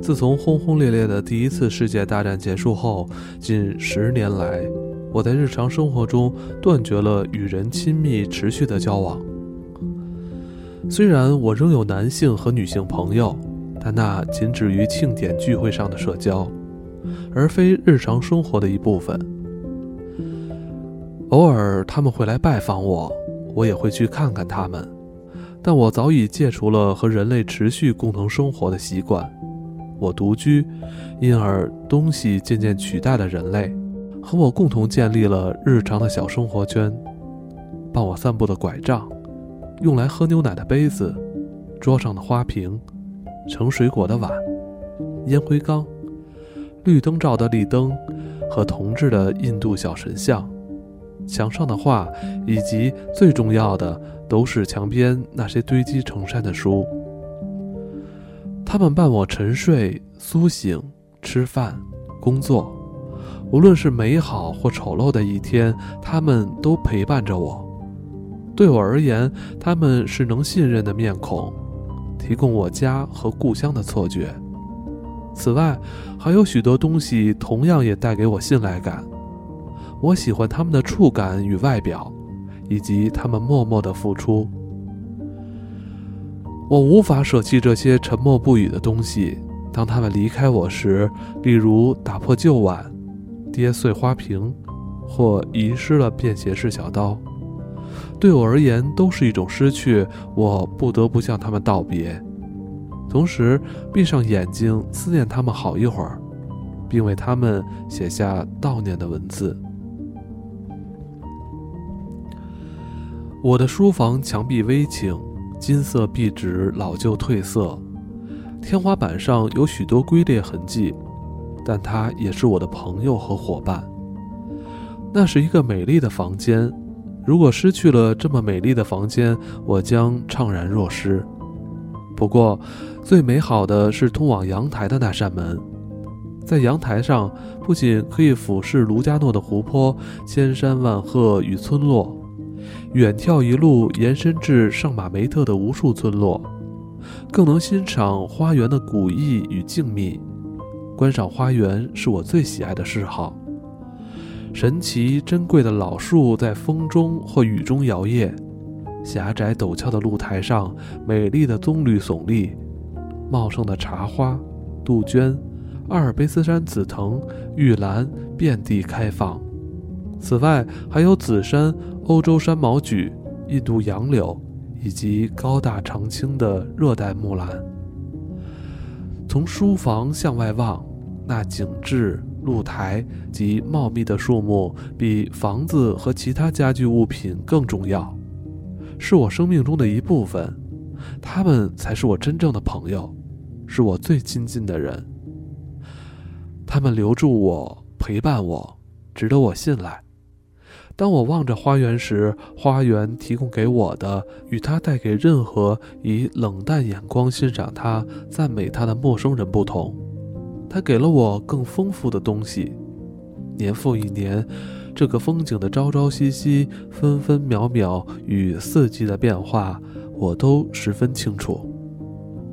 自从轰轰烈烈的第一次世界大战结束后，近十年来，我在日常生活中断绝了与人亲密持续的交往。虽然我仍有男性和女性朋友，但那仅止于庆典聚会上的社交，而非日常生活的一部分。偶尔他们会来拜访我，我也会去看看他们，但我早已戒除了和人类持续共同生活的习惯。我独居，因而东西渐渐取代了人类，和我共同建立了日常的小生活圈。帮我散步的拐杖，用来喝牛奶的杯子，桌上的花瓶，盛水果的碗，烟灰缸，绿灯罩的立灯，和铜制的印度小神像，墙上的画，以及最重要的，都是墙边那些堆积成山的书。他们伴我沉睡、苏醒、吃饭、工作，无论是美好或丑陋的一天，他们都陪伴着我。对我而言，他们是能信任的面孔，提供我家和故乡的错觉。此外，还有许多东西同样也带给我信赖感。我喜欢他们的触感与外表，以及他们默默的付出。我无法舍弃这些沉默不语的东西。当他们离开我时，例如打破旧碗、跌碎花瓶，或遗失了便携式小刀，对我而言都是一种失去。我不得不向他们道别，同时闭上眼睛思念他们好一会儿，并为他们写下悼念的文字。我的书房墙壁微倾。金色壁纸老旧褪色，天花板上有许多龟裂痕迹，但它也是我的朋友和伙伴。那是一个美丽的房间，如果失去了这么美丽的房间，我将怅然若失。不过，最美好的是通往阳台的那扇门，在阳台上不仅可以俯视卢加诺的湖泊、千山万壑与村落。远眺一路延伸至圣马梅特的无数村落，更能欣赏花园的古意与静谧。观赏花园是我最喜爱的嗜好。神奇珍贵的老树在风中或雨中摇曳，狭窄陡峭的露台上，美丽的棕榈耸立，茂盛的茶花、杜鹃、阿尔卑斯山紫藤、玉兰遍地开放。此外，还有紫杉。欧洲山毛榉、印度杨柳以及高大常青的热带木兰。从书房向外望，那景致、露台及茂密的树木，比房子和其他家具物品更重要，是我生命中的一部分。他们才是我真正的朋友，是我最亲近的人。他们留住我，陪伴我，值得我信赖。当我望着花园时，花园提供给我的与它带给任何以冷淡眼光欣赏它、赞美它的陌生人不同。它给了我更丰富的东西。年复一年，这个风景的朝朝夕夕、分分秒秒与四季的变化，我都十分清楚。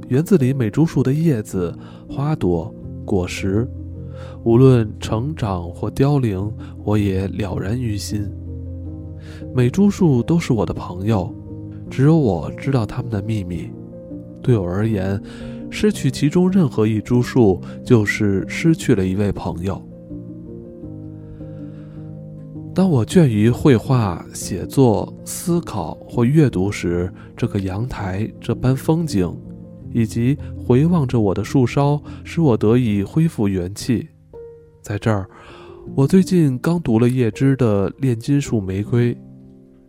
园子里每株树的叶子、花朵、果实。无论成长或凋零，我也了然于心。每株树都是我的朋友，只有我知道他们的秘密。对我而言，失去其中任何一株树，就是失去了一位朋友。当我倦于绘画、写作、思考或阅读时，这个阳台、这般风景，以及回望着我的树梢，使我得以恢复元气。在这儿，我最近刚读了叶芝的《炼金术玫瑰》，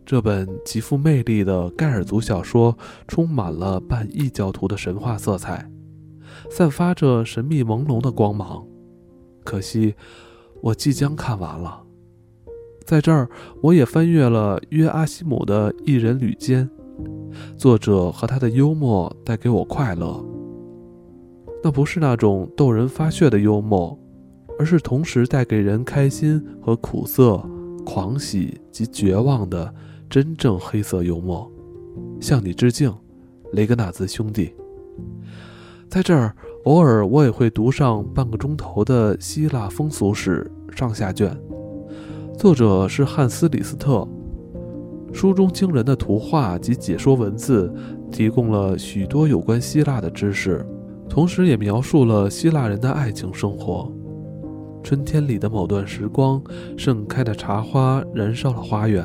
这本极富魅力的盖尔族小说，充满了半异教徒的神话色彩，散发着神秘朦胧的光芒。可惜，我即将看完了。在这儿，我也翻阅了约阿希姆的《一人旅间》，作者和他的幽默带给我快乐。那不是那种逗人发血的幽默。而是同时带给人开心和苦涩、狂喜及绝望的真正黑色幽默。向你致敬，雷格纳兹兄弟。在这儿，偶尔我也会读上半个钟头的希腊风俗史上下卷，作者是汉斯·李斯特。书中惊人的图画及解说文字，提供了许多有关希腊的知识，同时也描述了希腊人的爱情生活。春天里的某段时光，盛开的茶花燃烧了花园；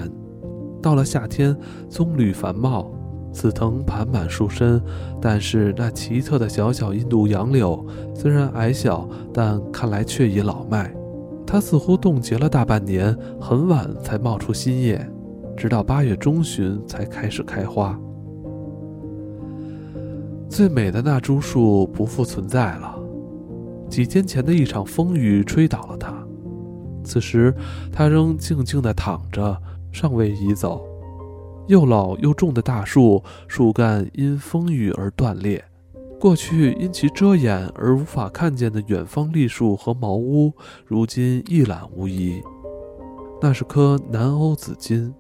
到了夏天，棕榈繁茂。紫藤盘满树身，但是那奇特的小小印度杨柳虽然矮小，但看来却已老迈。它似乎冻结了大半年，很晚才冒出新叶，直到八月中旬才开始开花。最美的那株树不复存在了，几天前的一场风雨吹倒了它。此时，它仍静静地躺着，尚未移走。又老又重的大树，树干因风雨而断裂。过去因其遮掩而无法看见的远方栗树和茅屋，如今一览无遗。那是棵南欧紫金，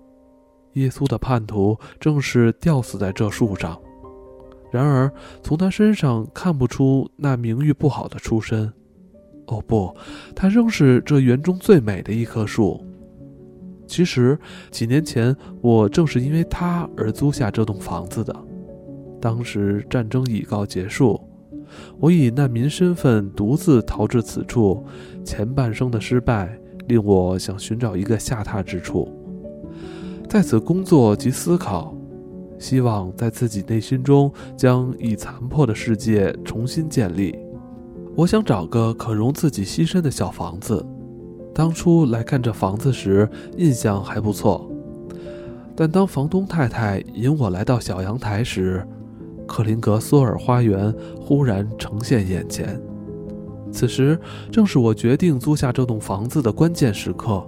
耶稣的叛徒正是吊死在这树上。然而，从他身上看不出那名誉不好的出身。哦不，他仍是这园中最美的一棵树。其实几年前，我正是因为他而租下这栋房子的。当时战争已告结束，我以难民身份独自逃至此处。前半生的失败令我想寻找一个下榻之处，在此工作及思考，希望在自己内心中将已残破的世界重新建立。我想找个可容自己栖身的小房子。当初来看这房子时，印象还不错，但当房东太太引我来到小阳台时，克林格索尔花园忽然呈现眼前。此时正是我决定租下这栋房子的关键时刻。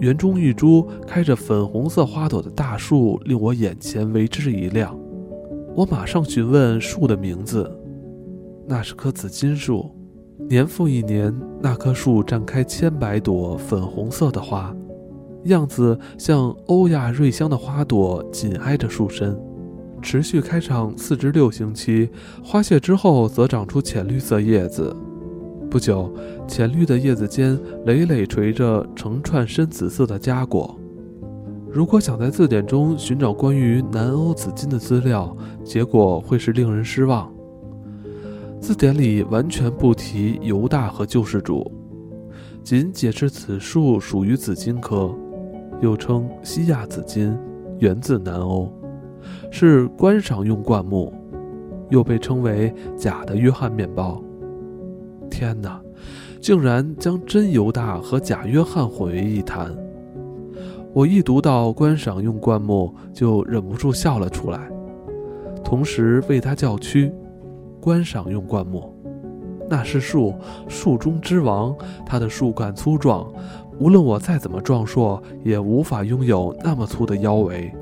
园中一株开着粉红色花朵的大树令我眼前为之一亮，我马上询问树的名字，那是棵紫金树。年复一年，那棵树绽开千百朵粉红色的花，样子像欧亚瑞香的花朵，紧挨着树身，持续开场四至六星期。花谢之后，则长出浅绿色叶子。不久，浅绿的叶子间累累垂着成串深紫色的荚果。如果想在字典中寻找关于南欧紫金的资料，结果会是令人失望。字典里完全不提犹大和救世主，仅解释此树属于紫金科，又称西亚紫金，源自南欧，是观赏用灌木，又被称为假的约翰面包。天哪，竟然将真犹大和假约翰混为一谈！我一读到观赏用灌木，就忍不住笑了出来，同时为他叫屈。观赏用灌木，那是树，树中之王。它的树干粗壮，无论我再怎么壮硕，也无法拥有那么粗的腰围。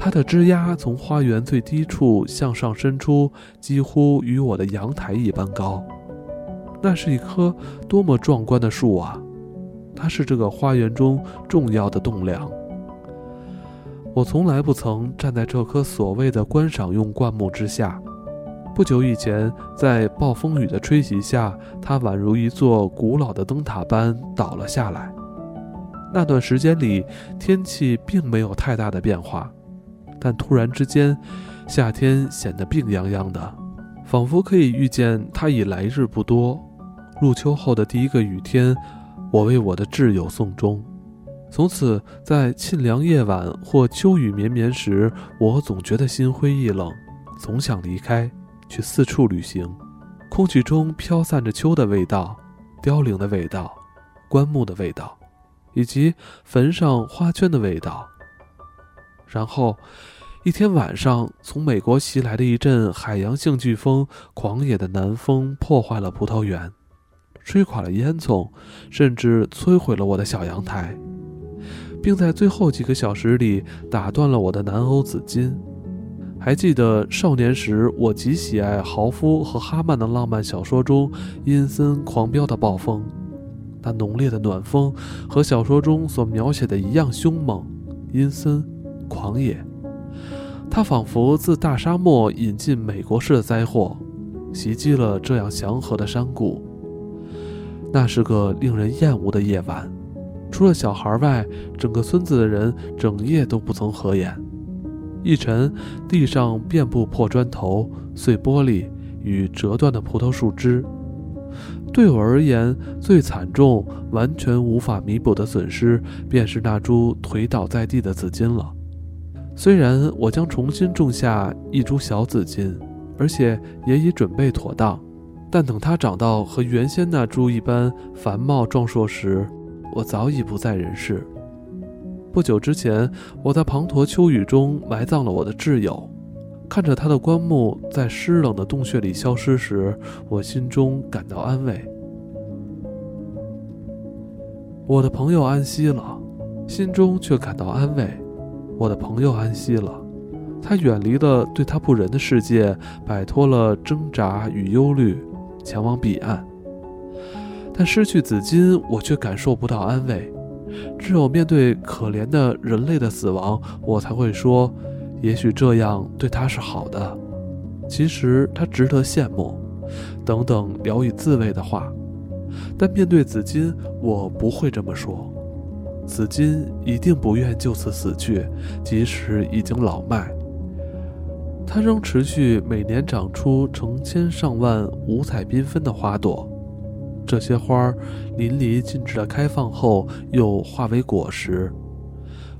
它的枝丫从花园最低处向上伸出，几乎与我的阳台一般高。那是一棵多么壮观的树啊！它是这个花园中重要的栋梁。我从来不曾站在这棵所谓的观赏用灌木之下。不久以前，在暴风雨的吹袭下，它宛如一座古老的灯塔般倒了下来。那段时间里，天气并没有太大的变化，但突然之间，夏天显得病殃殃的，仿佛可以预见它已来日不多。入秋后的第一个雨天，我为我的挚友送终。从此，在沁凉夜晚或秋雨绵绵时，我总觉得心灰意冷，总想离开。去四处旅行，空气中飘散着秋的味道、凋零的味道、棺木的味道，以及坟上花圈的味道。然后，一天晚上，从美国袭来的一阵海洋性飓风，狂野的南风破坏了葡萄园，吹垮了烟囱，甚至摧毁了我的小阳台，并在最后几个小时里打断了我的南欧紫金。还记得少年时，我极喜爱豪夫和哈曼的浪漫小说中阴森狂飙的暴风，那浓烈的暖风和小说中所描写的一样凶猛、阴森、狂野。它仿佛自大沙漠引进美国式的灾祸，袭击了这样祥和的山谷。那是个令人厌恶的夜晚，除了小孩外，整个村子的人整夜都不曾合眼。一晨，地上遍布破砖头、碎玻璃与折断的葡萄树枝。对我而言，最惨重、完全无法弥补的损失，便是那株颓倒在地的紫金了。虽然我将重新种下一株小紫金，而且也已准备妥当，但等它长到和原先那株一般繁茂壮硕时，我早已不在人世。不久之前，我在滂沱秋雨中埋葬了我的挚友。看着他的棺木在湿冷的洞穴里消失时，我心中感到安慰。我的朋友安息了，心中却感到安慰。我的朋友安息了，他远离了对他不仁的世界，摆脱了挣扎与忧虑，前往彼岸。但失去紫金，我却感受不到安慰。只有面对可怜的人类的死亡，我才会说。也许这样对他是好的，其实他值得羡慕，等等聊以自慰的话。但面对紫金，我不会这么说。紫金一定不愿就此死去，即使已经老迈，它仍持续每年长出成千上万五彩缤纷的花朵。这些花儿淋漓尽致的开放后，又化为果实。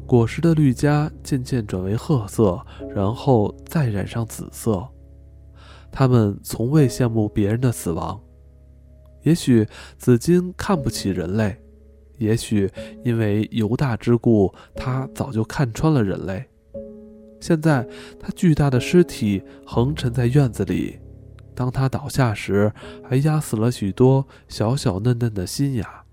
果实的绿荚渐渐转为褐色，然后再染上紫色。他们从未羡慕别人的死亡。也许紫金看不起人类，也许因为犹大之故，他早就看穿了人类。现在，他巨大的尸体横沉在院子里。当他倒下时，还压死了许多小小嫩嫩的新芽。